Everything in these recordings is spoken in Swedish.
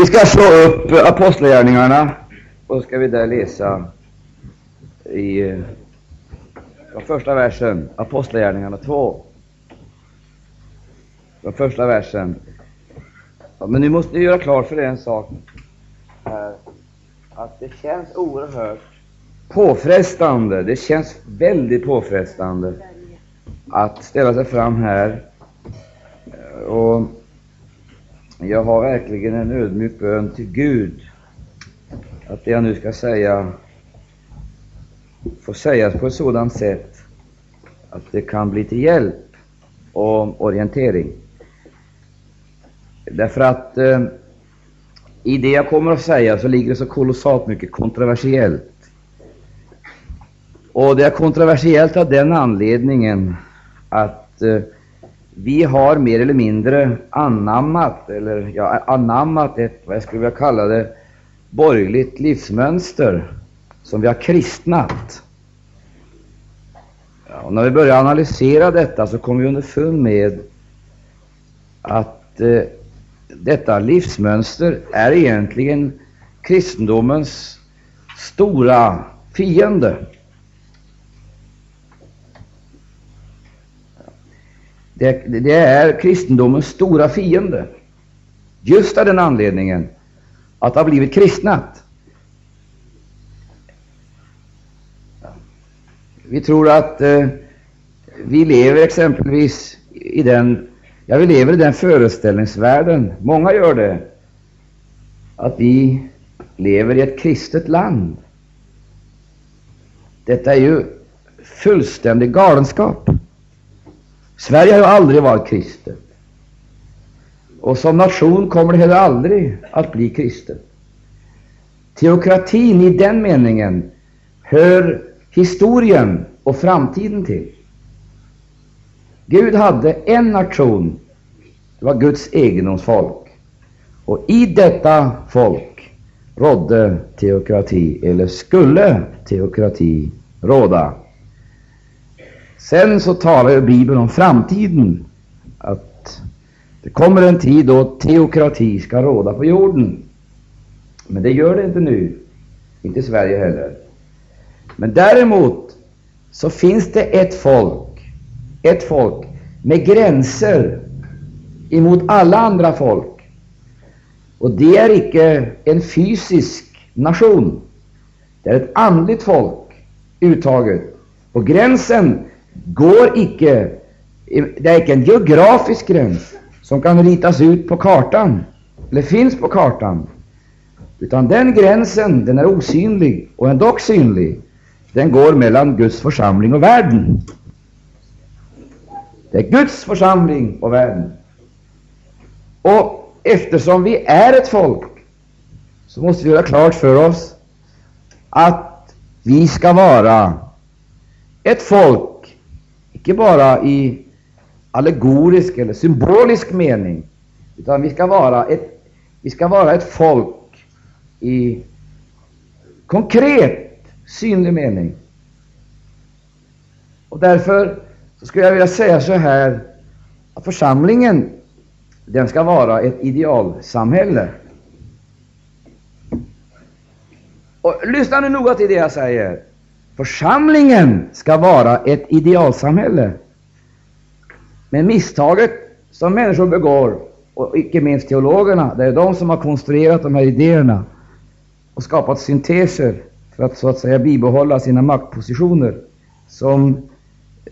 Vi ska slå upp Apostlagärningarna och så ska vi där läsa i eh, den första versen, Apostlagärningarna 2. Den första versen. Ja, men nu måste ni göra klart för er en sak här, att det känns oerhört påfrestande. Det känns väldigt påfrestande att ställa sig fram här. Och jag har verkligen en ödmjuk bön till Gud att det jag nu ska säga får sägas på ett sådant sätt att det kan bli till hjälp och orientering. Därför att eh, i det jag kommer att säga så ligger det så kolossalt mycket kontroversiellt. Och det är kontroversiellt av den anledningen att eh, vi har mer eller mindre anammat, eller ja, anammat ett, vad jag skulle vilja kalla det, borgerligt livsmönster som vi har kristnat. Ja, och när vi börjar analysera detta så kommer vi underfund med att eh, detta livsmönster är egentligen kristendomens stora fiende. Det, det, är kristendomens stora fiende. Just av den anledningen att det har blivit kristnat. Vi tror att eh, vi lever exempelvis i den, ja, vi lever i den föreställningsvärlden, många gör det, att vi lever i ett kristet land. Detta är ju fullständig galenskap. Sverige har ju aldrig varit kristet. Och som nation kommer det heller aldrig att bli kristet. Teokratin i den meningen hör historien och framtiden till. Gud hade en nation, det var Guds egendomsfolk. Och i detta folk rådde teokrati, eller skulle teokrati råda. Sen så talar ju Bibeln om framtiden, att det kommer en tid då teokrati ska råda på jorden. Men det gör det inte nu, inte i Sverige heller. Men däremot så finns det ett folk, ett folk med gränser emot alla andra folk. Och det är icke en fysisk nation. Det är ett andligt folk uttaget. Och gränsen går icke, det är icke en geografisk gräns som kan ritas ut på kartan, eller finns på kartan. Utan den gränsen, den är osynlig och ändå synlig den går mellan Guds församling och världen. Det är Guds församling och världen. Och eftersom vi är ett folk, så måste vi göra klart för oss att vi ska vara ett folk, icke bara i allegorisk eller symbolisk mening, utan vi ska vara ett, vi ska vara ett folk i konkret synlig mening. Och därför så skulle jag vilja säga så här att församlingen den ska vara ett idealsamhälle. Och lyssna nu noga till det jag säger. Församlingen ska vara ett idealsamhälle. Men misstaget som människor begår, och icke minst teologerna, det är de som har konstruerat de här idéerna och skapat synteser för att så att säga bibehålla sina maktpositioner som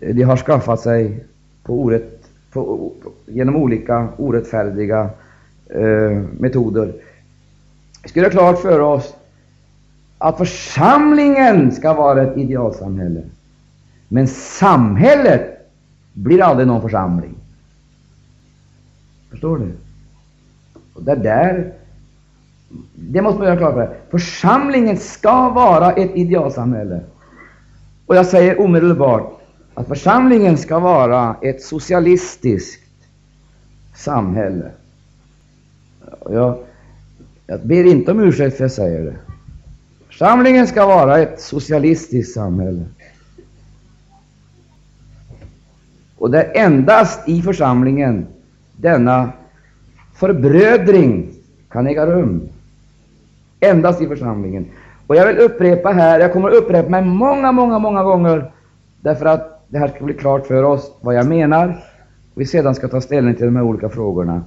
eh, de har skaffat sig på orätt, på, genom olika orättfärdiga eh, metoder. Vi ska göra klart för oss att församlingen ska vara ett idealsamhälle. Men samhället blir aldrig någon församling. Förstår du? Och det där det måste man göra klart för sig. Församlingen ska vara ett idealsamhälle. Och jag säger omedelbart att församlingen ska vara ett socialistiskt samhälle. Jag, jag ber inte om ursäkt för att jag säger det. Församlingen ska vara ett socialistiskt samhälle. Och det är endast i församlingen denna förbrödring kan äga rum. Endast i församlingen. Och jag vill upprepa här, jag kommer att upprepa mig många, många, många gånger därför att det här ska bli klart för oss vad jag menar. Vi sedan ska ta ställning till de här olika frågorna.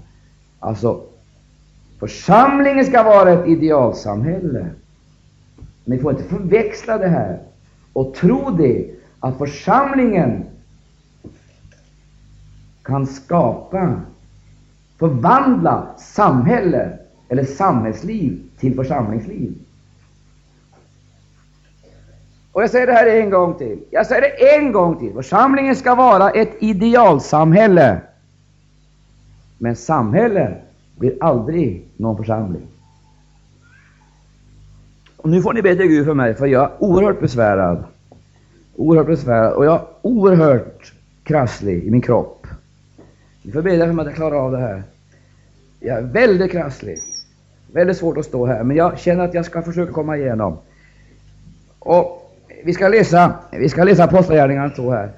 Alltså, församlingen ska vara ett idealsamhälle. Men vi får inte förväxla det här och tro det att församlingen kan skapa, förvandla samhälle eller samhällsliv till församlingsliv. Och jag säger det här en gång till. Jag säger det en gång till. Församlingen ska vara ett idealsamhälle. Men samhälle blir aldrig någon församling. Och nu får ni be till Gud för mig, för jag är oerhört besvärad. Oerhört besvärad och jag är oerhört krasslig i min kropp. Ni får bedja för mig att jag klarar av det här. Jag är väldigt krasslig. Väldigt svårt att stå här, men jag känner att jag ska försöka komma igenom. Och vi ska läsa, vi ska läsa Apostlagärningarna 2 här.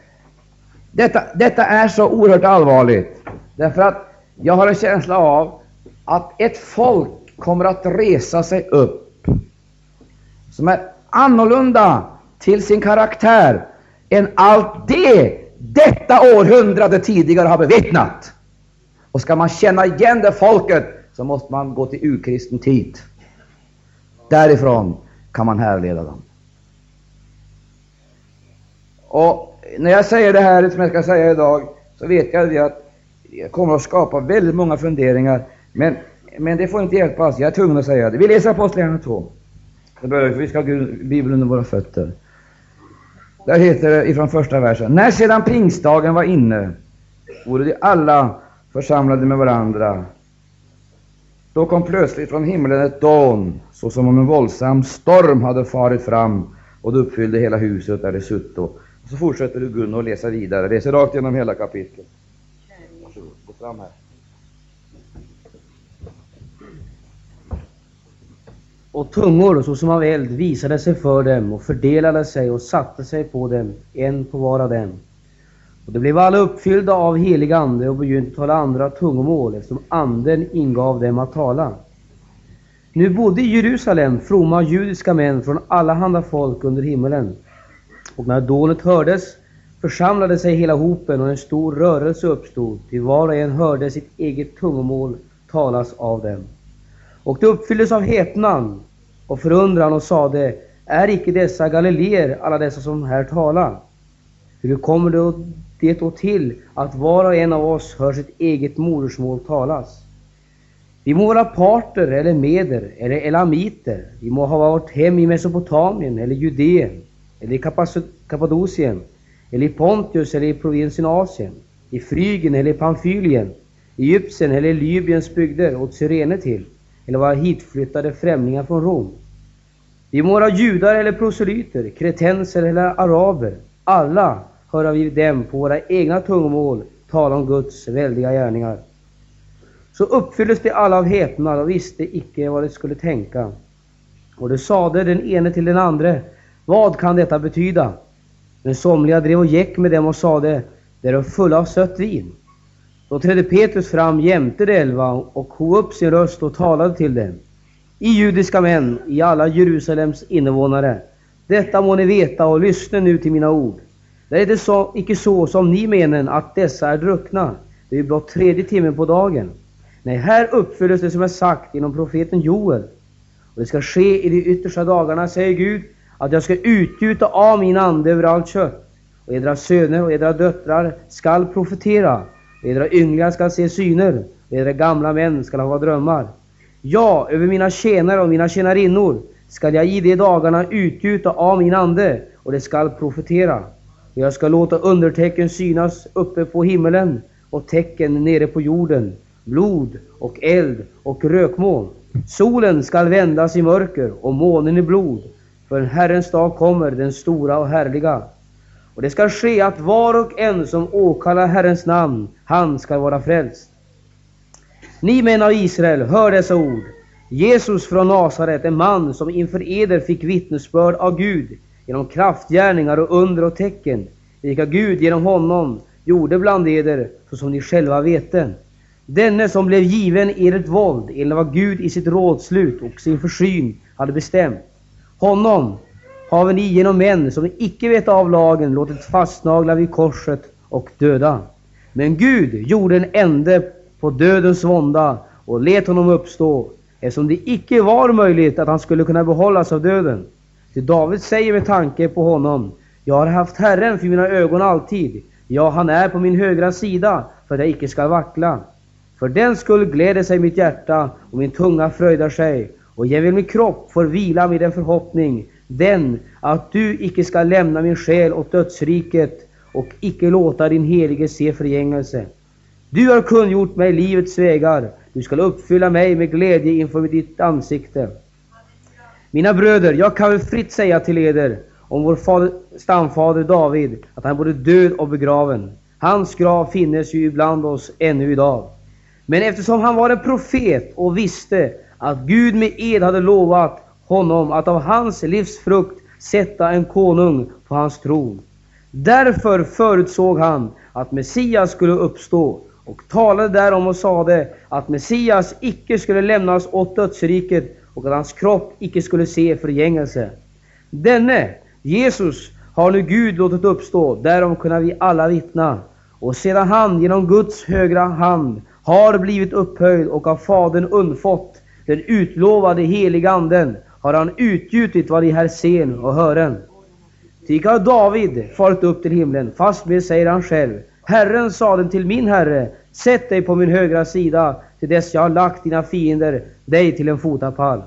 Detta, detta är så oerhört allvarligt, därför att jag har en känsla av att ett folk kommer att resa sig upp som är annorlunda till sin karaktär än allt det detta århundrade tidigare har bevittnat. Och ska man känna igen det folket så måste man gå till urkristen tid. Därifrån kan man härleda dem. Och när jag säger det här som jag ska säga idag, så vet jag att jag kommer att skapa väldigt många funderingar. Men, men det får inte hjälpas, jag är tvungen att säga det. Vi läser Apostlagärningarna 2. Det börjar, vi ska ha Bibeln under våra fötter. Där heter det ifrån första versen. När sedan pingstdagen var inne, vore de alla församlade med varandra. Då kom plötsligt från himlen ett dån, såsom om en våldsam storm hade farit fram, och det uppfyllde hela huset där det sutto. Så fortsätter du Gunnar och läsa vidare, läser rakt genom hela kapitlet. Varsågod, gå fram här. Och tungor såsom av eld visade sig för dem och fördelade sig och satte sig på dem, en på var av dem. Och de blev alla uppfyllda av helig ande och begynte tala andra tungomål, eftersom anden ingav dem att tala. Nu bodde i Jerusalem fromma judiska män från alla handa folk under himmelen. Och när dånet hördes församlade sig hela hopen och en stor rörelse uppstod, till var och en hörde sitt eget tungomål talas av dem. Och de uppfylldes av häpnad och förundran och sade, är icke dessa galileer, alla dessa som här talar? Hur kommer det då till att var och en av oss hör sitt eget modersmål talas? Vi må vara parter eller meder eller elamiter, vi må ha varit hem i Mesopotamien eller Judeen eller i Kappadokien eller i Pontius eller i provinsen Asien, i Frygen eller i Pamfylien, i Egypten eller i Libyens bygder och Syrene till, eller vara hitflyttade främlingar från Rom. Vi må vara judar eller proselyter, kretenser eller araber, alla höra vi dem på våra egna tungomål tala om Guds väldiga gärningar. Så uppfylldes de alla av häpnad och visste icke vad de skulle tänka. Och de sade den ene till den andre, vad kan detta betyda? Men somliga drev och gick med dem och sade, de är fulla av sött vin. Då trädde Petrus fram jämte de elva och hov upp sin röst och talade till dem. I judiska män, i alla Jerusalems invånare. Detta må ni veta och lyssna nu till mina ord. Det är inte så, icke så som ni menar att dessa är druckna. Det är ju blott tredje timmen på dagen. Nej, här uppfylls det som är sagt genom profeten Joel. Och det ska ske i de yttersta dagarna, säger Gud, att jag ska utgjuta av min ande över allt kött. Och edra söner och edra döttrar skall profetera. Edra ynglingar skall se syner. Och edra gamla män skall ha drömmar. Ja, över mina tjänare och mina tjänarinnor skall jag i de dagarna utgjuta av min ande, och de skall profetera. Och jag ska låta undertecken synas uppe på himmelen och tecken nere på jorden, blod och eld och rökmoln. Solen skall vändas i mörker och månen i blod, för Herrens dag kommer, den stora och härliga. Och det skall ske att var och en som åkallar Herrens namn, han skall vara frälst. Ni män av Israel, hör dessa ord. Jesus från Nasaret, en man som inför eder fick vittnesbörd av Gud genom kraftgärningar och under och tecken, vilka Gud genom honom gjorde bland eder, så som ni själva vete. Denne som blev given edert våld enligt vad Gud i sitt rådslut och sin försyn hade bestämt. Honom har ni genom män som icke vet av lagen låtit fastnagla vid korset och döda. Men Gud gjorde en ände på dödens vånda och lät honom uppstå, eftersom det icke var möjligt att han skulle kunna behållas av döden. Till David säger med tanke på honom, jag har haft Herren för mina ögon alltid, ja, han är på min högra sida, för att jag icke skall vackla. För den skull gläder sig mitt hjärta och min tunga fröjdar sig, och jag vill min kropp får vila med en förhoppning, den att du icke skall lämna min själ åt dödsriket och icke låta din helige se förgängelse. Du har kungjort mig livets vägar, du skall uppfylla mig med glädje inför ditt ansikte. Mina bröder, jag kan väl fritt säga till eder om vår fader, stamfader David, att han är både död och begraven. Hans grav finnes ju ibland oss ännu idag. Men eftersom han var en profet och visste att Gud med ed hade lovat honom att av hans livsfrukt sätta en konung på hans tron. Därför förutsåg han att Messias skulle uppstå och talade därom och sade att Messias icke skulle lämnas åt dödsriket och att hans kropp icke skulle se förgängelse. Denne, Jesus, har nu Gud låtit uppstå, därom kunna vi alla vittna. Och sedan han genom Guds högra hand har blivit upphöjd och av Fadern undfått den utlovade heliga Anden, har han utgjutit vad ni här ser och hören. Ty har David farit upp till himlen, fastmer säger han själv, Herren sade till min herre, sätt dig på min högra sida, till dess jag har lagt dina fiender dig till en fotapall.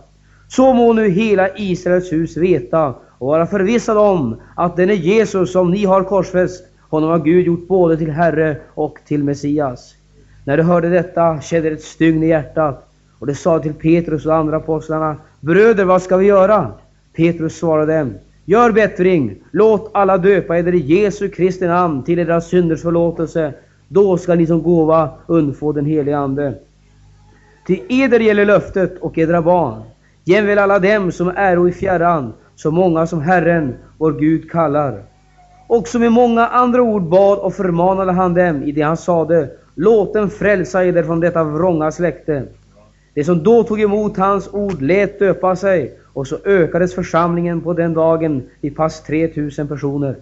Så må nu hela Israels hus veta och vara förvissad om att denne Jesus som ni har korsfäst, honom har Gud gjort både till Herre och till Messias. När de hörde detta kände ett stygn i hjärtat, och de sa till Petrus och andra apostlarna, Bröder, vad ska vi göra? Petrus svarade dem, Gör bättring, låt alla döpa eder i Jesu Kristi namn till deras synders förlåtelse. Då skall ni som gåva undfå den helige Ande. Till eder gäller löftet och edra barn, jämväl alla dem som är i fjärran, så många som Herren, vår Gud, kallar. Också med många andra ord bad och förmanade han dem i det han sade, låt dem frälsa eder från detta vrånga släkte. De som då tog emot hans ord lät döpa sig, och så ökades församlingen på den dagen till fast 3000 personer.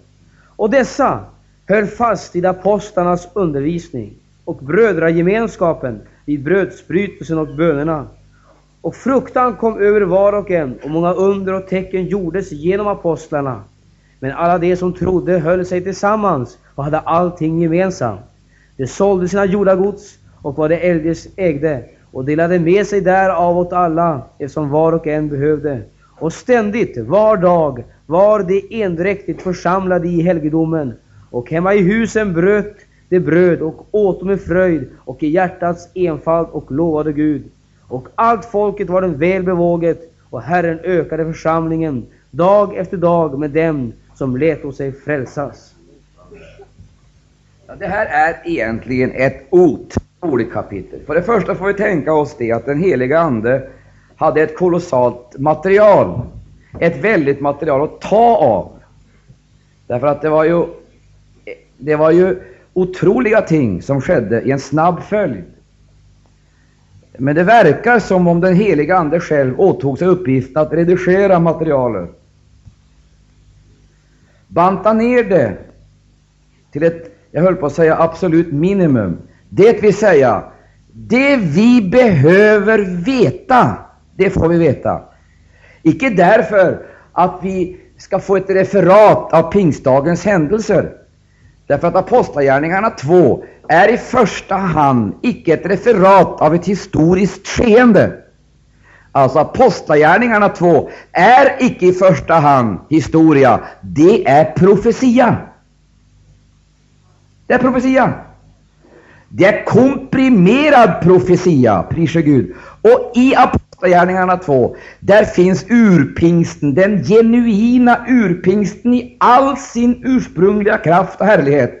Och dessa höll fast vid apostlarnas undervisning och brödragemenskapen vid brödsbrytelsen och bönerna. Och fruktan kom över var och en, och många under och tecken gjordes genom apostlarna. Men alla de som trodde höll sig tillsammans och hade allting gemensamt. De sålde sina jordagods och vad de eljest ägde och delade med sig därav åt alla, eftersom var och en behövde. Och ständigt, var dag, var de endräktigt församlade i helgedomen, och hemma i husen bröt de bröd och åt med fröjd och i hjärtats enfald och lovade Gud. Och allt folket var den väl bevåget, och Herren ökade församlingen dag efter dag med dem som lät sig frälsas. Ja, det här är egentligen ett ot roligt kapitel. För det första får vi tänka oss det att den heliga Ande hade ett kolossalt material, ett väldigt material att ta av. Därför att det var ju, det var ju otroliga ting som skedde i en snabb följd. Men det verkar som om den heliga Ande själv åtog sig uppgiften att redigera materialet. Banta ner det till ett, jag höll på att säga absolut minimum. Det vill säga, det vi behöver veta, det får vi veta. Icke därför att vi ska få ett referat av pingstdagens händelser. Därför att Apostlagärningarna 2 är i första hand icke ett referat av ett historiskt skeende. Alltså Apostlagärningarna 2 är icke i första hand historia, det är profetia. Det är profetia. Det är komprimerad profetia, prisa Gud. Och i Apostlagärningarna 2, där finns urpingsten, den genuina urpingsten i all sin ursprungliga kraft och härlighet.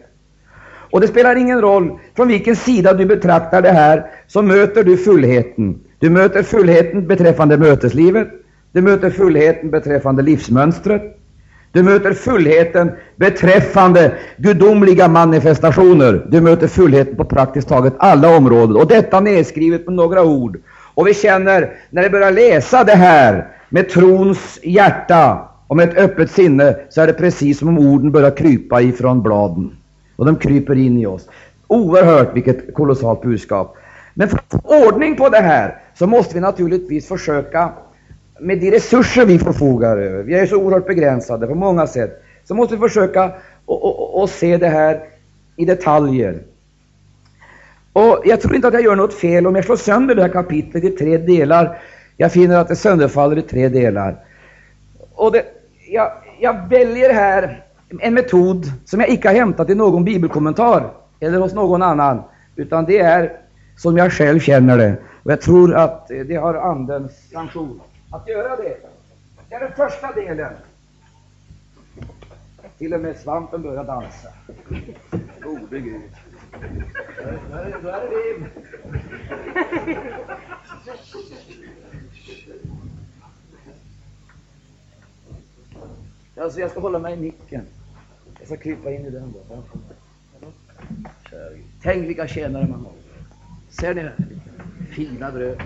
Och det spelar ingen roll från vilken sida du betraktar det här, så möter du fullheten. Du möter fullheten beträffande möteslivet, du möter fullheten beträffande livsmönstret, du möter fullheten beträffande gudomliga manifestationer. Du möter fullheten på praktiskt taget alla områden. Och detta nedskrivet med några ord. Och vi känner, när vi börjar läsa det här med trons hjärta och med ett öppet sinne, så är det precis som om orden börjar krypa ifrån bladen. Och de kryper in i oss. Oerhört vilket kolossalt budskap. Men för att få ordning på det här så måste vi naturligtvis försöka med de resurser vi förfogar över, vi är så oerhört begränsade på många sätt, så måste vi försöka att se det här i detaljer. Och Jag tror inte att jag gör något fel om jag slår sönder det här kapitlet i tre delar. Jag finner att det sönderfaller i tre delar. Och det, jag, jag väljer här en metod som jag icke har hämtat i någon bibelkommentar eller hos någon annan, utan det är som jag själv känner det. Och jag tror att det har Andens sanktion att göra det. Det är den första delen. Till och med svampen börjar dansa. Gode Gud. Då är det liv. Alltså jag ska hålla mig i micken. Jag ska krypa in i den då. Tänk vilka tjänare man har. Ser ni? Fina bröd.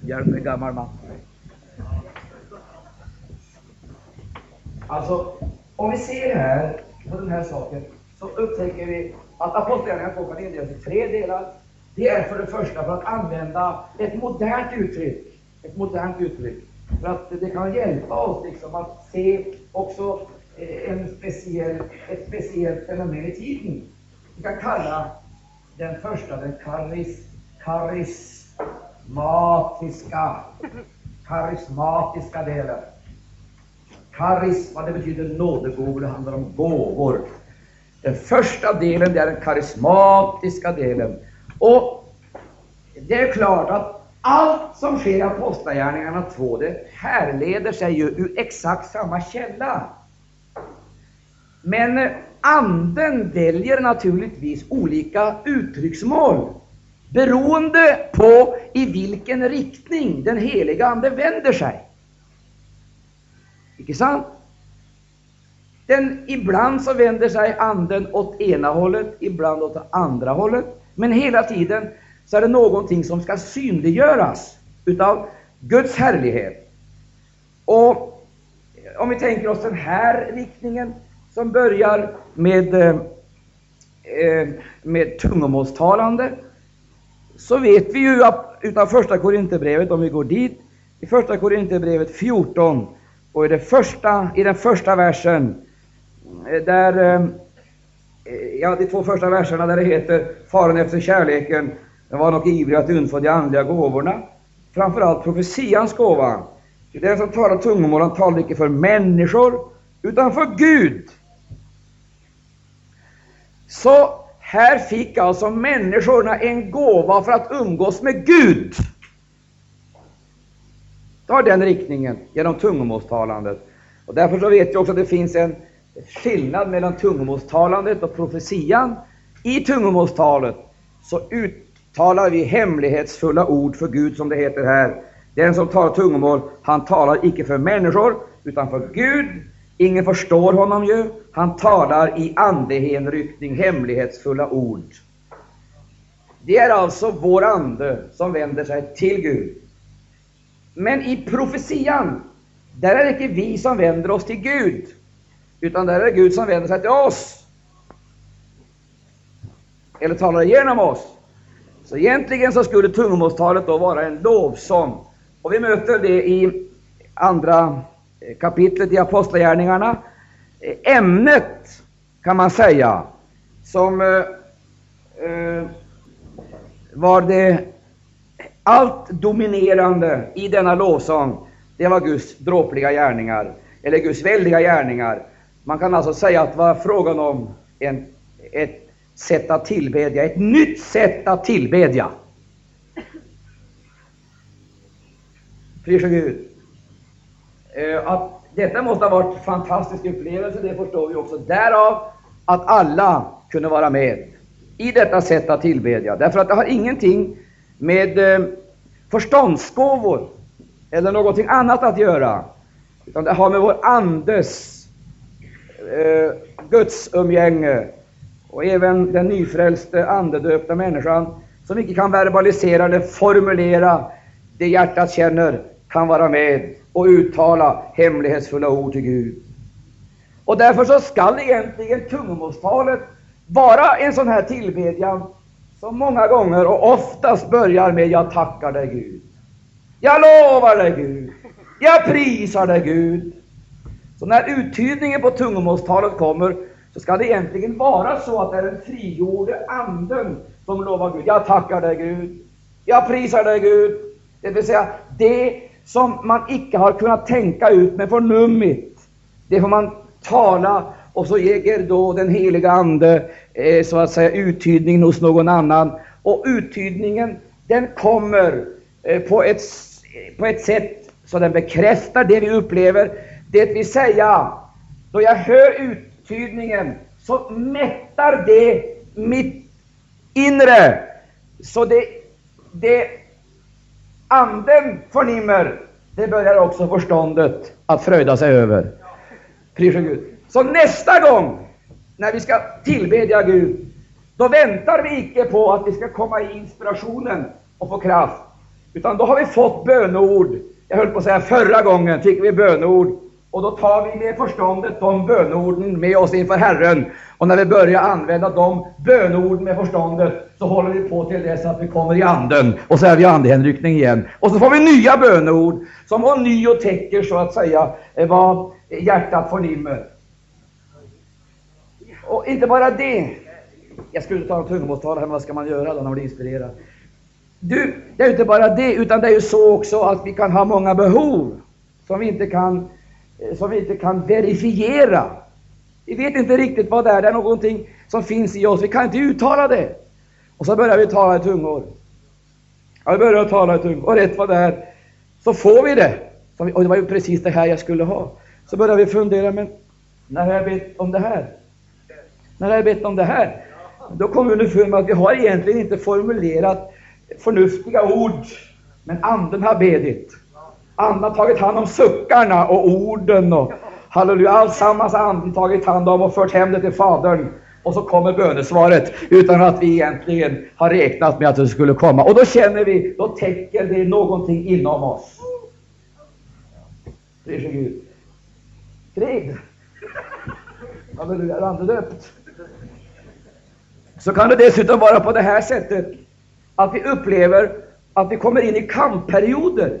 Hjälp en gammal man. Alltså, om vi ser här på den här saken så upptäcker vi att Apostlagärningarna kan indelas i tre delar. Det är för det första för att använda ett modernt uttryck. Ett modernt uttryck. För att det kan hjälpa oss liksom att se också eh, en speciell, ett speciellt fenomen i tiden. Vi kan kalla den första den karis, karismatiska, karismatiska delen. Karisma, det betyder nådegåvor, det handlar om gåvor. Den första delen det är den karismatiska delen. Och det är klart att allt som sker i Apostlagärningarna 2, det härleder sig ju ur exakt samma källa. Men eh, Anden väljer naturligtvis olika uttrycksmål beroende på i vilken riktning den heliga Ande vänder sig. Icke sant? Den, ibland så vänder sig anden åt ena hållet, ibland åt det andra hållet. Men hela tiden så är det någonting som ska synliggöras utav Guds härlighet. Och om vi tänker oss den här riktningen som börjar med, eh, eh, med tungomålstalande, så vet vi ju utav första Korinthierbrevet, om vi går dit, i första Korinthierbrevet 14 och i, det första, i den första versen, eh, där, eh, ja, de två första verserna där det heter Faren efter kärleken, den var nog ivrig att undfå de andliga gåvorna, framförallt profetians gåva. Den som talar tungomål, han talar icke för människor, utan för Gud. Så här fick alltså människorna en gåva för att umgås med Gud tar den riktningen genom tungomålstalandet. Och därför så vet vi också att det finns en skillnad mellan tungomålstalandet och profetian. I tungomålstalet så uttalar vi hemlighetsfulla ord för Gud, som det heter här. Den som talar tungomål, han talar icke för människor, utan för Gud. Ingen förstår honom ju. Han talar i andehenryckning hemlighetsfulla ord. Det är alltså vår ande som vänder sig till Gud. Men i profetian, där är det inte vi som vänder oss till Gud, utan där är det Gud som vänder sig till oss. Eller talar igenom oss. Så egentligen så skulle tungomålstalet då vara en lovsång. Och vi möter det i andra eh, kapitlet i Apostlagärningarna. Eh, ämnet, kan man säga, som eh, eh var det allt dominerande i denna lovsång, det var Guds dråpliga gärningar, eller Guds väldiga gärningar. Man kan alltså säga att det var frågan om en, ett sätt att tillbedja, ett nytt sätt att tillbedja. Prisa Gud. Eh, att detta måste ha varit en fantastisk upplevelse, det förstår vi också. Därav att alla kunde vara med i detta sätt att tillbedja. Därför att det har ingenting med eh, förståndsgåvor eller någonting annat att göra, utan det har med vår andes eh, gudsumgänge och även den nyfrälste andedöpta människan som icke kan verbalisera eller formulera det hjärtat känner kan vara med och uttala hemlighetsfulla ord till Gud. Och därför så skall egentligen tungomålstalet vara en sån här tillbedjan som många gånger och oftast börjar med Jag tackar dig Gud. Jag lovar dig Gud. Jag prisar dig Gud. Så när uttydningen på tungomålstalet kommer så ska det egentligen vara så att det är den frigjorde anden som lovar Gud. Jag tackar dig Gud. Jag prisar dig Gud. Det vill säga, det som man icke har kunnat tänka ut med förnummit, det får man tala och så ger då den heliga Ande eh, så att säga uttydningen hos någon annan. Och uttydningen den kommer eh, på, ett, på ett sätt så den bekräftar det vi upplever. Det vill säga, då jag hör uttydningen så mättar det mitt inre. Så det, det anden förnimmer, det börjar också förståndet att fröjda sig över. Prisa Gud. Så nästa gång när vi ska tillbedja Gud, då väntar vi icke på att vi ska komma i inspirationen och få kraft, utan då har vi fått bönord. Jag höll på att säga förra gången fick vi bönord och då tar vi med förståndet de bönorden med oss inför Herren. Och när vi börjar använda de bönorden med förståndet så håller vi på till dess att vi kommer i anden och så är vi i andehänryckning igen. Och så får vi nya bönord som ånyo täcker så att säga eh, vad hjärtat förnimmer. Och inte bara det. Jag skulle ta en tungomålstalare, men vad ska man göra då när man blir inspirerad? Du, det är inte bara det, utan det är ju så också att vi kan ha många behov som vi inte kan, eh, som vi inte kan verifiera. Vi vet inte riktigt vad det är, det är någonting som finns i oss, vi kan inte uttala det. Och så börjar vi tala i tungor. Ja, vi börjar tala i tungor, och rätt vad det är, så får vi det. Och det var ju precis det här jag skulle ha. Så börjar vi fundera, men när har jag bett om det här? När jag bett om det här? Då kommer vi underfund med att vi har egentligen inte formulerat förnuftiga ord, men Anden har bedit. Anden har tagit hand om suckarna och orden och halleluja, alltsammans har Anden tagit hand om och fört hem det till Fadern. Och så kommer bönesvaret utan att vi egentligen har räknat med att det skulle komma. Och då känner vi, då täcker det någonting inom oss. Prise Gud. Frid. Halleluja, är andedöpt. Så kan det dessutom vara på det här sättet att vi upplever att vi kommer in i kampperioder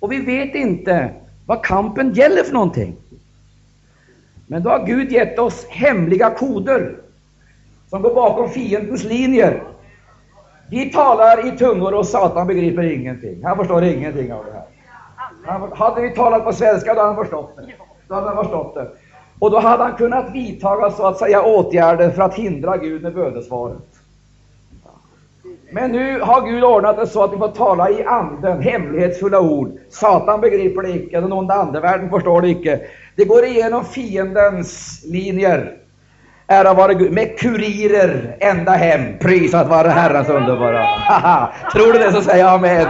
och vi vet inte vad kampen gäller för någonting. Men då har Gud gett oss hemliga koder som går bakom fiendens linjer. Vi talar i tungor och Satan begriper ingenting. Han förstår ingenting av det här. Han, hade vi talat på svenska, då hade han förstått det. Då hade han förstått det. Och då hade han kunnat vidtaga så att säga åtgärder för att hindra Gud med bönesvaret. Men nu har Gud ordnat det så att vi får tala i anden, hemlighetsfulla ord. Satan begriper det icke, den onda andevärlden förstår det icke. Det går igenom fiendens linjer. Ära vare Gud, med kurirer ända hem. Prisat vare Herrens underbara. Tror du det så säger jag amen.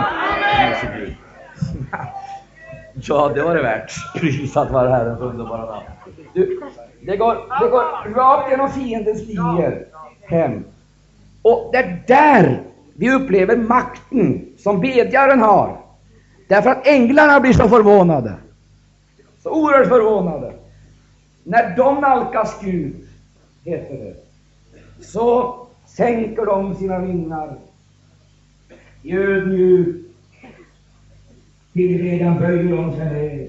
Ja, det var det värt. Prisat vare Herrens underbara namn. Du, det, går, det går rakt genom fiendens linjer hem. Och det är där vi upplever makten som bedjaren har. Därför att änglarna blir så förvånade. Så oerhört förvånade. När de nalkas Gud, heter det, så sänker de sina vingar i ödmjuk tillbedjan böjer de sig ner.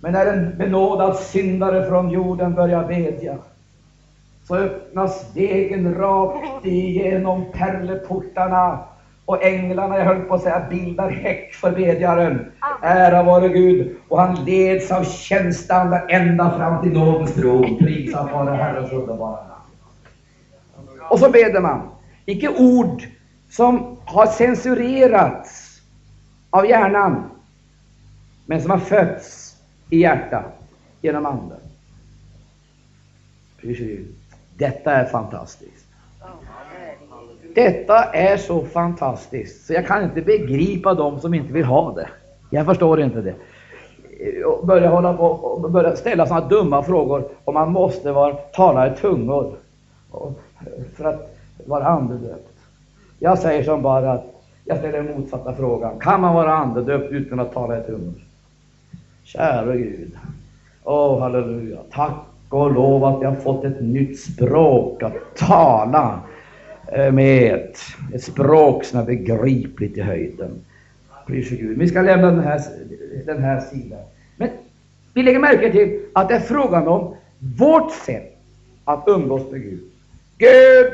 Men när en benådad syndare från jorden börjar bedja, så öppnas vägen rakt igenom pärleportarna och änglarna, jag höll på att säga, bildar häck för bedjaren. Ära vare Gud. Och han leds av tjänsteanda ända fram till nådens tron. Prisat vare Herrens underbara namn. Och så beder man. Icke ord som har censurerats av hjärnan, men som har fötts i hjärtat genom Anden. Detta är fantastiskt. Detta är så fantastiskt, så jag kan inte begripa dem som inte vill ha det. Jag förstår inte det. och börja, hålla på, och börja ställa sådana dumma frågor om man måste vara, tala i tungor för att vara andedöpt. Jag säger som bara att jag ställer den motsatta frågan. Kan man vara andedöpt utan att tala i tungor? Kära Gud. Åh, oh, halleluja. Tack och lov att jag fått ett nytt språk att tala eh, med. Ett språk som är begripligt i höjden. Pris Gud. Vi ska lämna den här, den här sidan. Men vi lägger märke till att det är frågan om vårt sätt att umgås med Gud. Gud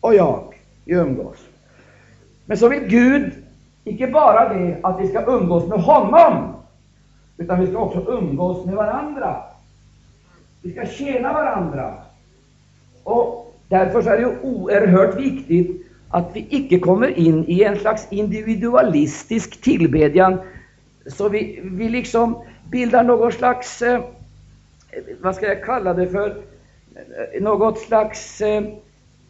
och jag vi umgås. Men så vill Gud icke bara det att vi ska umgås med honom, utan vi ska också umgås med varandra. Vi ska tjäna varandra. Och därför är det oerhört viktigt att vi icke kommer in i en slags individualistisk tillbedjan, så vi, vi liksom bildar någon slags, eh, vad ska jag kalla det för, något slags, eh,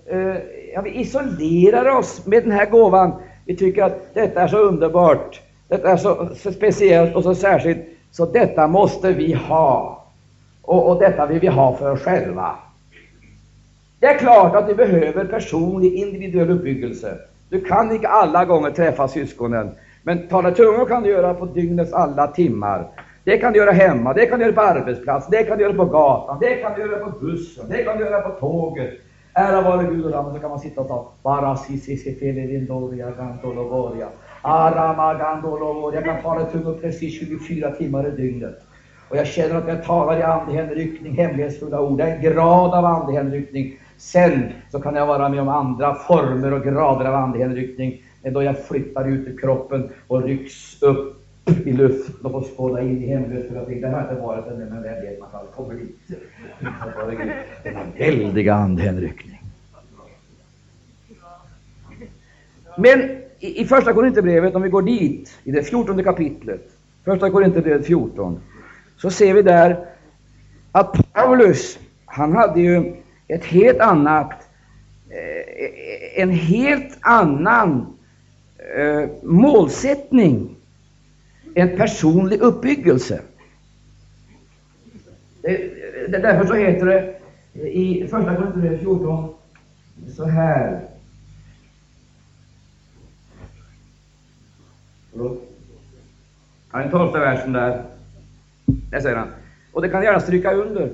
eh ja, vi isolerar oss med den här gåvan. Vi tycker att detta är så underbart, detta är så, så speciellt och så särskilt, så detta måste vi ha. Och, och detta vill vi ha för oss själva. Det är klart att du behöver personlig individuell uppbyggelse. Du kan inte alla gånger träffa syskonen, men tala tungor kan du göra på dygnets alla timmar. Det kan du göra hemma, det kan du göra på arbetsplatsen, det kan du göra på gatan, det kan du göra på bussen, det kan du göra på tåget. Ära vare Gud och Lammet, så kan man sitta och ta bara sisi felelindoria gandolovoria. Arama jag kan tala i tungor precis 24 timmar i dygnet. Och jag känner att jag talar i andehänryckning, hemlighetsfulla ord. Det är en grad av andehänryckning Sen så kan jag vara med om andra former och grader av andehänryckning, då jag flyttar ut ur kroppen och rycks upp i luften och får skåda in i hemlighetsfulla ting. Det har inte varit ännu, men väldigt man kan kommer dit. Denna väldiga andehänryckning. Men i, i första Korinthierbrevet, om vi går dit, i det fjortonde kapitlet, första Korinthierbrevet 14, så ser vi där att Paulus, han hade ju ett helt annat, eh, en helt annan eh, målsättning, en personlig uppbyggelse. Därför så heter det i Första Korinthierbrevet 14 så här. Ja, den tolfte versen där. Där säger han. Och det kan jag gärna stryka under.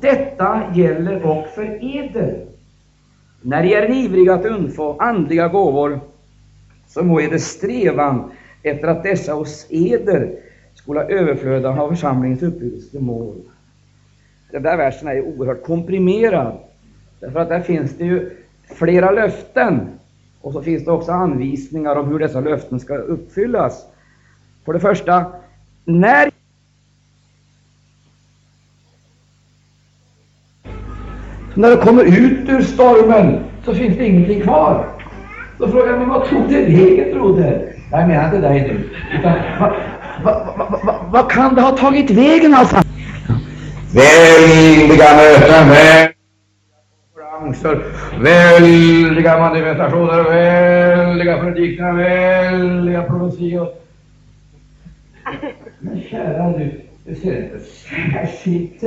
Detta gäller och för eder. När ni är ivriga att undfå andliga gåvor, så må eder strävan efter att dessa hos eder skola överflöda av församlingens uppbyggelse mål. Den där versen är oerhört komprimerad, därför att där finns det ju flera löften, och så finns det också anvisningar om hur dessa löften ska uppfyllas. För det första, när När du kommer ut ur stormen så finns det ingenting kvar. Då frågar jag mig, vad tog det vägen, broder? Jag menar inte dig nu. Utan, vad, vad, vad, vad, kan det ha tagit vägen alltså? Väldiga möten, väldiga väldiga manifestationer, väldiga predikningar, väldiga profetior. Men kära du, du ser inte särskilt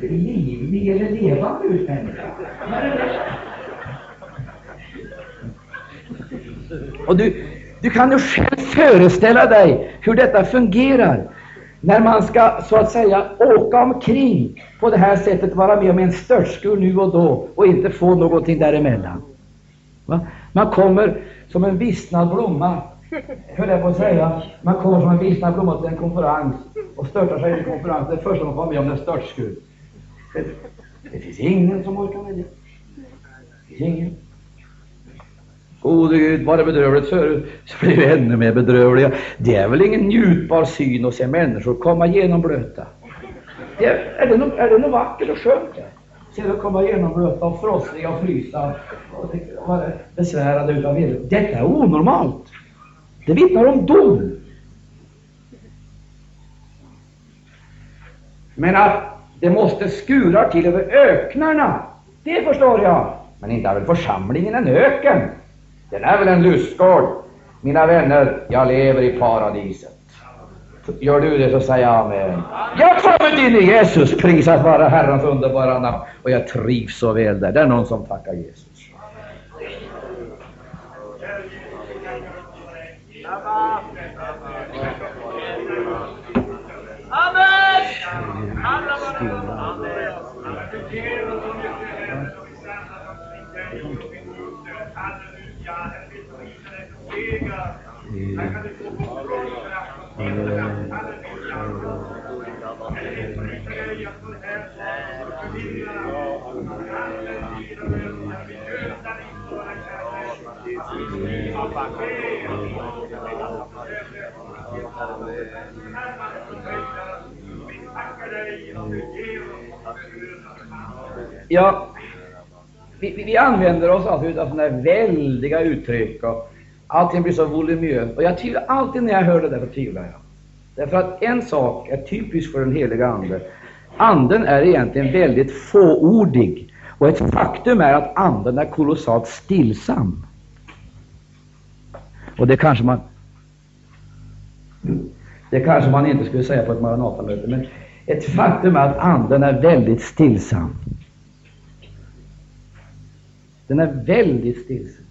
livlig eller levande ut människa. Och du, du kan ju själv föreställa dig hur detta fungerar när man ska så att säga åka omkring på det här sättet, vara med om en störtskur nu och då och inte få någonting däremellan. Va? Man kommer som en vissnad blomma, höll jag på att säga. Man kommer som en vissnad blomma till en konferens och störtar sig i en konferens. Det första man får med om en störtskur. Det, det finns ingen som orkar med det. Det finns ingen. Gode Gud, var det bedrövligt förut, så blir vi ännu mer bedrövliga. Det är väl ingen njutbar syn att se människor komma genomblöta. Det är, är, det något, är det något vackert och skönt? Se dem komma genomblöta och frostiga och frysa och vara besvärade utav vede. Detta är onormalt. Det vittnar om dom. Men att det måste skurar till över öknarna, det förstår jag. Men inte är väl församlingen en öken? Den är väl en lustgård? Mina vänner, jag lever i paradiset. Gör du det så säger jag amen. Jag har kommit in i Jesus, prisat vara Herrens underbara namn. Och jag trivs så väl där. Det är någon som tackar Jesus. Ja, vi, vi använder oss alltid av sådana här väldiga uttryck och allting blir så voluminöst. Och jag tvivlar alltid när jag hör det där, så tvivlar jag. Därför att en sak är typisk för den heliga Ande. Anden är egentligen väldigt fåordig. Och ett faktum är att Anden är kolossalt stillsam. Och det kanske man det kanske man inte skulle säga på ett Maranatamöte, men ett faktum är att Anden är väldigt stillsam. Den är väldigt stillsam.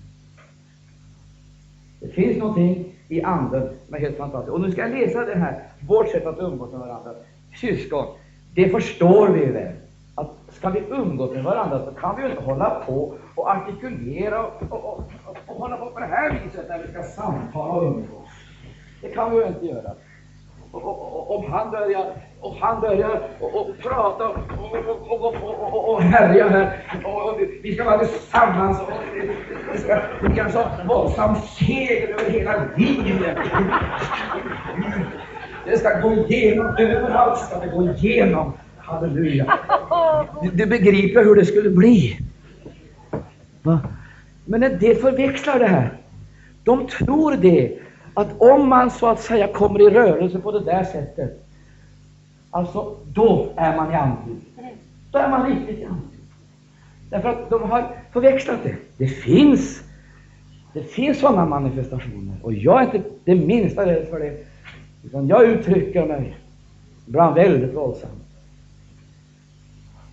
Det finns någonting i Anden som är helt fantastiskt. Och nu ska jag läsa det här, vårt sätt att umgås med varandra. Syskon, det förstår vi väl? Kan vi umgås med varandra så kan vi ju inte hålla på och artikulera och, och, och, och hålla på på det här viset när vi ska samtala och umgås. Det kan vi ju inte göra. Om han börjar, och han börjar och, och prata och, och, och, och, och härja här, och, vi ska vara tillsammans och det ska bli en så våldsam seger över hela linjen. Det ska gå igenom, överallt ska det gå igenom. Halleluja. Du, du begriper hur det skulle bli. Va? Men en del förväxlar det här. De tror det, att om man så att säga kommer i rörelse på det där sättet, alltså då är man i anden. Då är man riktigt i anden. Därför att de har förväxlat det. Det finns, det finns sådana manifestationer, och jag är inte det minsta rädd för det. Utan jag uttrycker mig ibland väldigt våldsamt.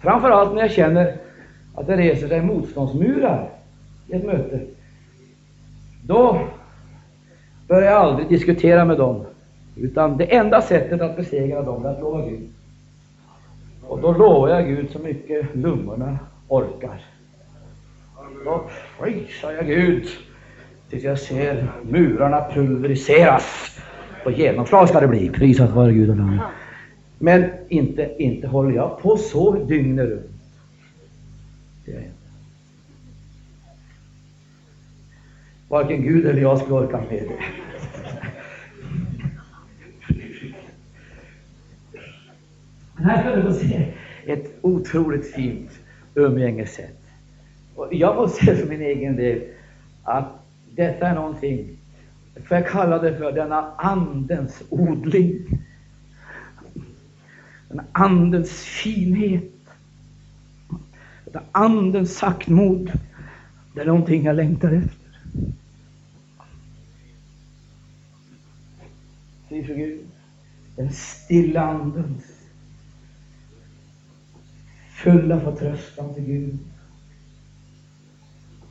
Framför allt när jag känner att det reser sig motståndsmurar i ett möte. Då börjar jag aldrig diskutera med dem, utan det enda sättet att besegra dem är att lova Gud. Och då lovar jag Gud så mycket lungorna orkar. Då prisar jag Gud tills jag ser murarna pulveriseras. Och genomslag ska det bli, prisat vare Gud och namn. Men inte, inte håller jag på så dygnet runt. Det är Varken Gud eller jag skulle orka med det. Men här kan du få se ett otroligt fint umgängessätt. Och jag måste säga för min egen del att detta är någonting, får jag kalla det för denna andens odling den andens finhet. den andens saktmod. Det är någonting jag längtar efter. Se för Gud. Den stilla andens fulla förtröstan till Gud.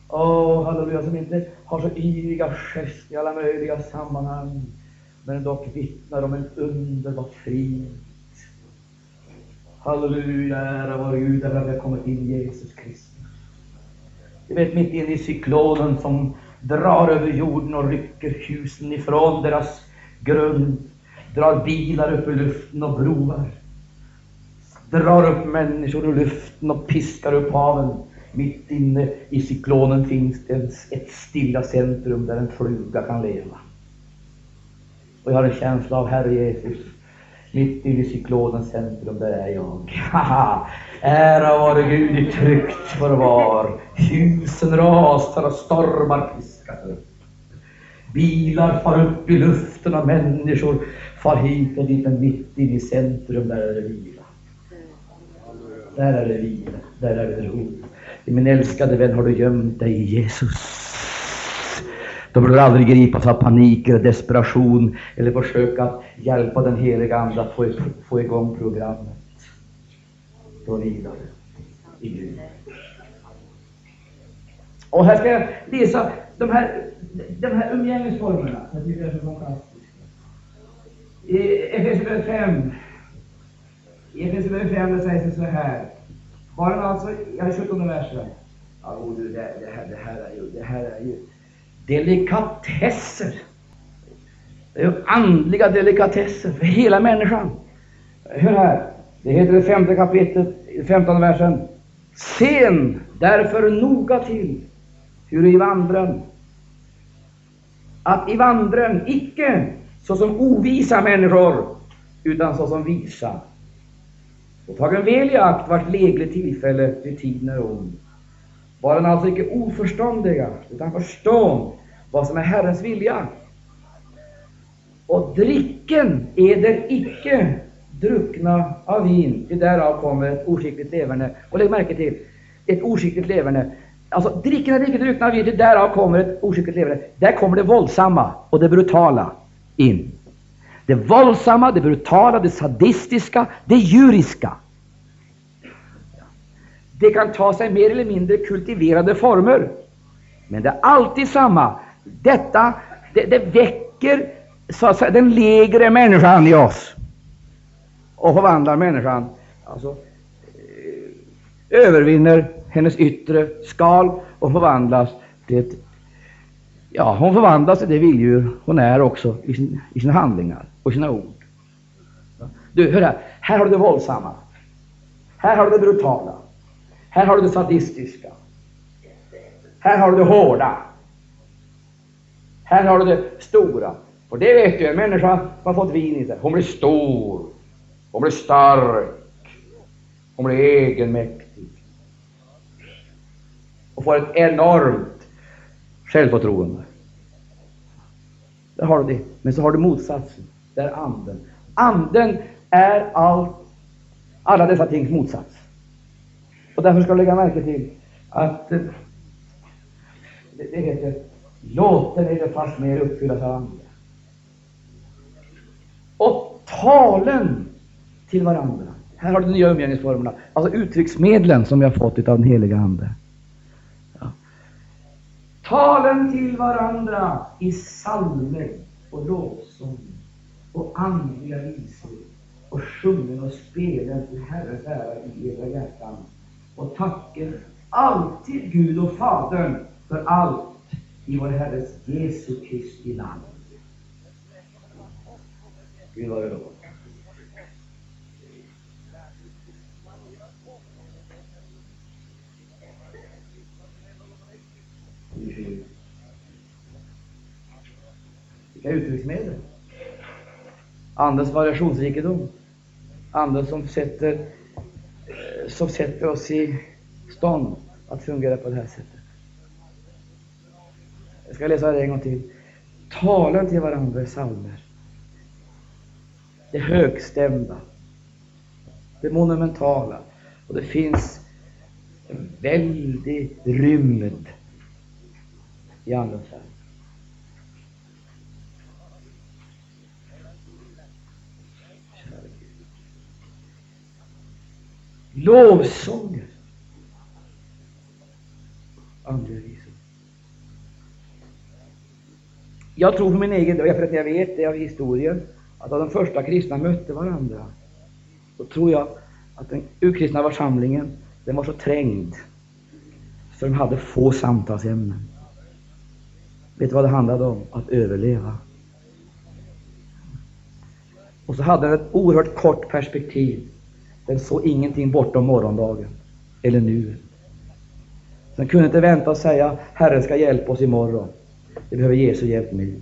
Åh, oh, halleluja, som inte har så yviga gester i alla möjliga sammanhang, men dock vittnar om en underbar frid. Halleluja, ära vare Gud, Där att vi har kommit in i Jesus Kristus. Du vet, mitt inne i cyklonen som drar över jorden och rycker husen ifrån deras grund, drar bilar upp i luften och broar, drar upp människor ur luften och piskar upp haven. Mitt inne i cyklonen finns det ett stilla centrum där en fluga kan leva. Och jag har en känsla av Herre Jesus, mitt inne i cyklonens centrum, där är jag. Ära vare Gud i tryggt förvar. Husen rasar och stormar piskas upp. Bilar far upp i luften och människor far hit och dit, men mitt i centrum, där är det vila. Där är det vila, där är det ro. Min älskade vän, har du gömt dig i Jesus? De behöver aldrig gripas av panik eller desperation eller försöka att hjälpa den heliga Ande att få, få igång programmet. Då vilar i Gud. Och här ska jag läsa de här, de här umgängesformerna. Jag tycker det är så fantastiskt. I Efesierbrevet 5, i Efesierbrevet 5 sägs det så här. Har han alltså, jag har 17 versen. Ja, det, det, här, det, här är ju, det här är ju delikatesser. Det är andliga delikatesser för hela människan. Hör här, det heter i femte kapitlet, femtonde versen. Sen därför noga till hur i vandren, att i vandren icke såsom ovisa människor, utan såsom visa. Och tagen väl i akt vart lägligt tillfälle vid tiden är ond. Var den alltså icke oförståndiga, utan förstånd vad som är Herrens vilja. Och dricken är icke druckna av vin, ty därav kommer ett oskickligt leverne. Och lägg märke till, ett oskickligt leverne. Alltså, dricken är icke druckna av vin, ty därav kommer ett oskickligt leverne. Där kommer det våldsamma och det brutala in. Det våldsamma, det brutala, det sadistiska, det djuriska. Det kan ta sig mer eller mindre kultiverade former. Men det är alltid samma. Detta det, det väcker så att säga, den lägre människan i oss och förvandlar människan, alltså eh, övervinner hennes yttre skal och förvandlas till ett Ja, hon förvandlas till det vilddjur hon är också i, sin, i sina handlingar och sina ord. Du, hör här. Här har du det våldsamma. Här har du det brutala. Här har du det sadistiska. Här har du det hårda. Här har du det stora. Och det vet du, en människa som har fått vin i sig, hon blir stor. Hon blir stark. Hon blir egenmäktig. Och får ett enormt självförtroende. Där har du det. Men så har du motsatsen. Det är anden. Anden är allt, alla dessa tings motsats. Och därför ska du lägga märke till att eh, det, det heter låten är det fast mer uppfyllas av anden. Och talen till varandra. Här har du de nya umgängesformerna, alltså uttrycksmedlen som vi har fått av den heliga Ande. Ja. Talen till varandra i psalmer och lovsång och andliga visor och sjungen och spelen till Herrens ära i era hjärtan och tacker alltid Gud och Fadern för allt i vår Herres Jesu Kristi namn. Gud vare lov. Vilka uttrycksmedel! Andens variationsrikedom. Anden som sätter, Eh, som sätter oss i stånd att fungera på det här sättet. Jag ska läsa det en gång till. Tala till varandra i psalmer. Det högstämda, det monumentala. Och det finns en väldig rymd i Andens värld. Lovsånger. Andliga visor. Jag tror för min egen del, för att jag vet det av historien, att av de första kristna mötte varandra, så tror jag att den urkristna församlingen, den var så trängd, så de hade få samtalsämnen. Vet du vad det handlade om? Att överleva. Och så hade den ett oerhört kort perspektiv. Den såg ingenting bortom morgondagen, eller nuet. Den kunde inte vänta och säga Herren ska hjälpa oss imorgon. Vi behöver Jesu hjälp nu.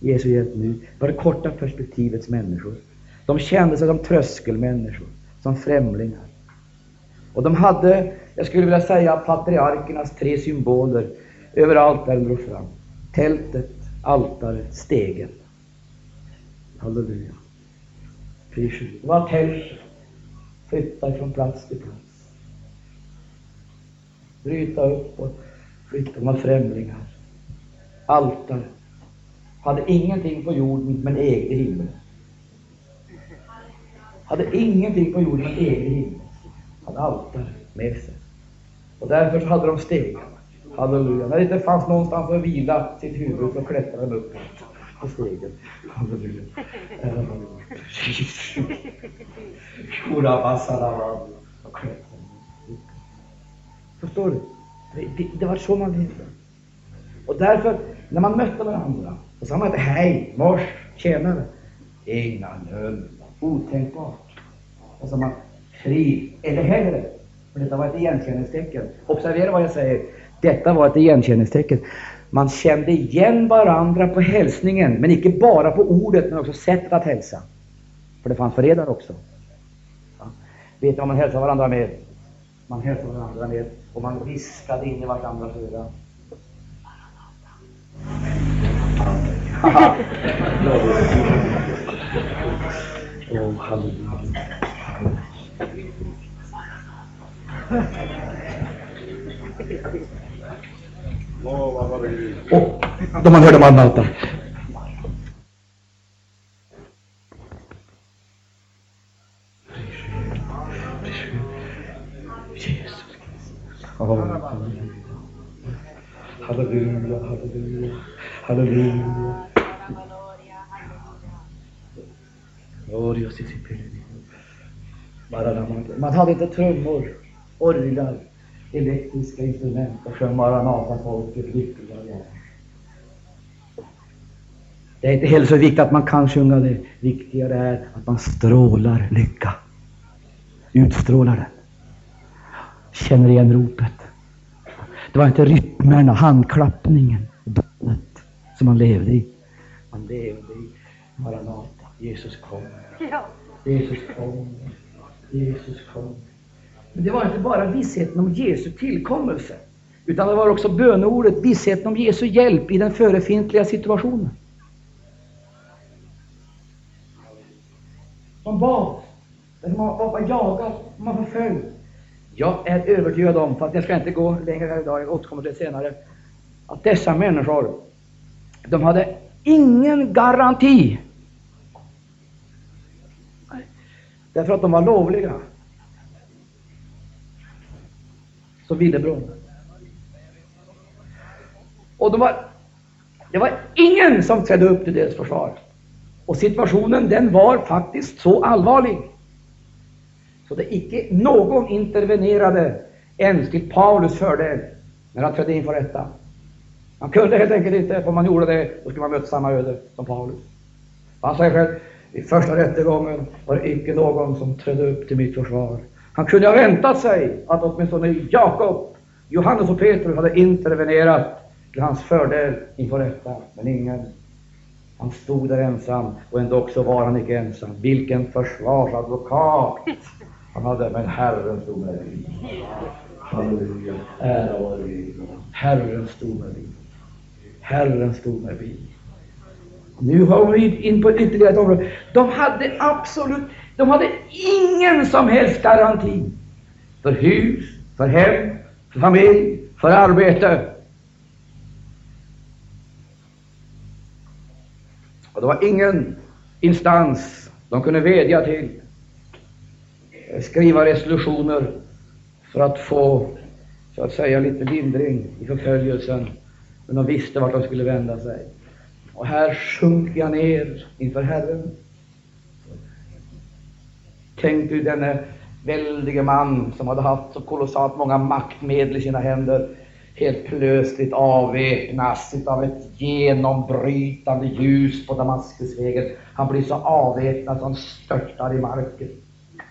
Jesu hjälp nu. Det var det korta perspektivets människor. De kände sig som tröskelmänniskor, som främlingar. Och de hade, jag skulle vilja säga, patriarkernas tre symboler överallt där de drog fram. Tältet, altaret, stegen. Halleluja. Det var tält Flytta från plats till plats bryta upp och flytta. med främlingar. altare. Hade ingenting på jorden men ägde himlen. Hade ingenting på jorden men ägde himlen. Hade altare med sig. Och därför så hade de stegarna. Halleluja. När det inte fanns någonstans att vila sitt huvud så klättrade de upp på stegen. Halleluja. Förstår du? Det, det, det var så man levde. Och därför, när man mötte varandra, och sa man inte hej, mors, tjänare. Inga. Otänkbart. Och så sa man fri, eller hellre. För detta var ett igenkänningstecken. Observera vad jag säger. Detta var ett igenkänningstecken. Man kände igen varandra på hälsningen, men inte bara på ordet, men också sättet att hälsa. För det fanns förrädare också. Ja. Vet ni vad man hälsar varandra med? Man hälsar varandra med och man viskade in i varandras öra. oh, halleluja. Och då man hörde Maranata. Jesus. Oh, halleluja, halleluja, halleluja. Gloria si si Man hade inte trummor, orglar, elektriska instrument och sjöng Maranata folket lyckliga jag. Det är inte heller så viktigt att man kan sjunga det. Viktigare är att man strålar lycka. Utstrålar den. Känner igen ropet. Det var inte rytmerna, handklappningen, dopet som man levde i. Man levde i Maranata. Jesus kom. Jesus kom. Jesus kom. Men det var inte bara vissheten om Jesu tillkommelse, utan det var också böneordet, vissheten om Jesu hjälp i den förefintliga situationen. Man bad, man var jagad, man var förföljd. Jag är övertygad om, fast jag ska inte gå längre här idag, jag återkommer till det senare, att dessa människor, de hade ingen garanti. Därför att de var lovliga. Som villebråd. Och de var, det var ingen som trädde upp till deras försvar. Och situationen den var faktiskt så allvarlig så det icke någon intervenerade ens till Paulus fördel när han trädde inför rätta. Han kunde helt enkelt inte, för om man gjorde det, då skulle man möta samma öde som Paulus. Han säger själv, i första rättegången var det icke någon som trädde upp till mitt försvar. Han kunde ha väntat sig att åtminstone Jakob, Johannes och Petrus hade intervenerat till hans fördel inför rätta, men ingen. Han stod där ensam, och ändå så var han icke ensam. Vilken försvarsadvokat han hade, men Herren stod med dig. Halleluja, ära vare Gud. Herren stod med dig. Herren stod med dig. Nu har vi in på ytterligare ett område. De hade absolut, de hade ingen som helst garanti för hus, för hem, för familj, för arbete. Och det var ingen instans de kunde vädja till, eh, skriva resolutioner för att få, så att säga, lite lindring i förföljelsen. Men de visste vart de skulle vända sig. Och här sjunker jag ner inför Herren. Tänk du denne väldige man som hade haft så kolossalt många maktmedel i sina händer. Helt plötsligt avväpnas av ett genombrytande ljus på Damaskusvägen. Han blir så avväpnad så han störtar i marken.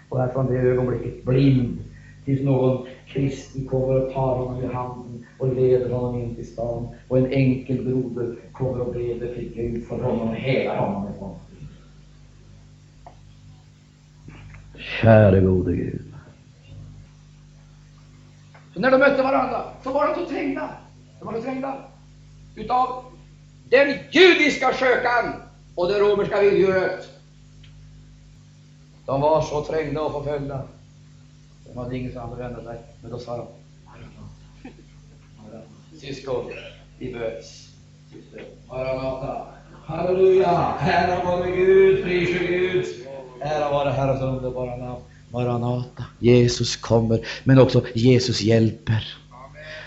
Och är från det ögonblicket blind tills någon kristen kommer och tar honom i handen och leder honom in till stan. Och en enkel broder kommer och breder till Gud för honom och helar honom ifrån. Käre gode Gud. Så när de mötte varandra så var de så trängda. De var så trängda utav den judiska skökan och det romerska vilddjuret. De var så trängda och förföljda. De hade ingenstans att vända sig. Men då sa de Syskon, vi möts Maranata. Halleluja! Ära vare Gud, prise Gud. Ära vare Herrens underbara namn. Maranata. Jesus kommer, men också Jesus hjälper.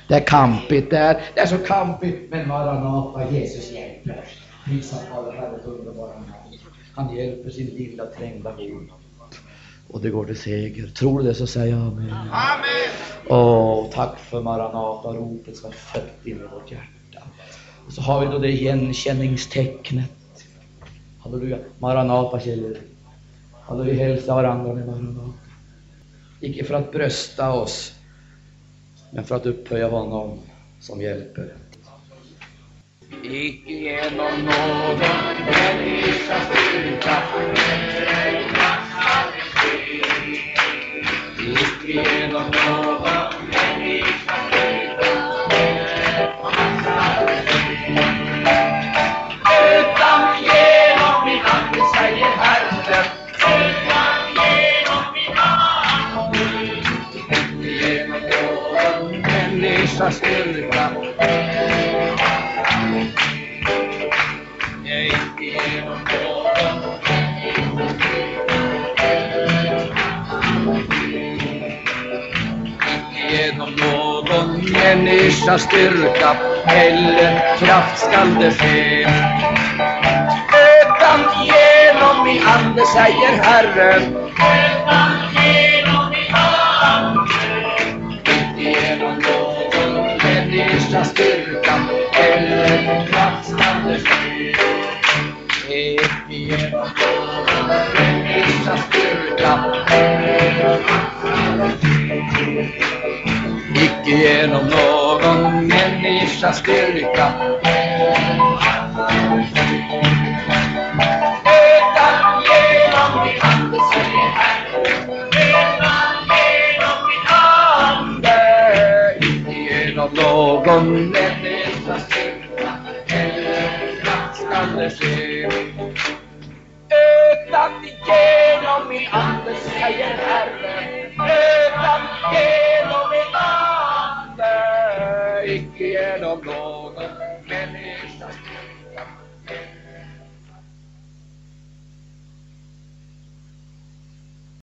Det är kampigt där. Det är så kampigt, men Maranata, Jesus hjälper. Prisat vare Herrens underbara namn. Han hjälper sin lilla trängda Gud. Och det går till seger. Tror du det så säg amen. Amen. Åh, tack för Maranata-ropet som är fött in i vårt hjärta. Och så har vi då det igenkänningstecknet. Halleluja. Maranata Alltså vi hälsar varandra med varandra. Icke för att brösta oss, men för att upphöja honom som hjälper. Icke genom någon människas styrka Icke genom någon människas styrka. Jag gick igenom någon Icke genom någon människas styrka eller kraft skall det ske. Utan genom min ande, säger Herren. Visa styrkan eller kraft skall det ske. Icke genom någon du styrka Icke genom någon människas styrka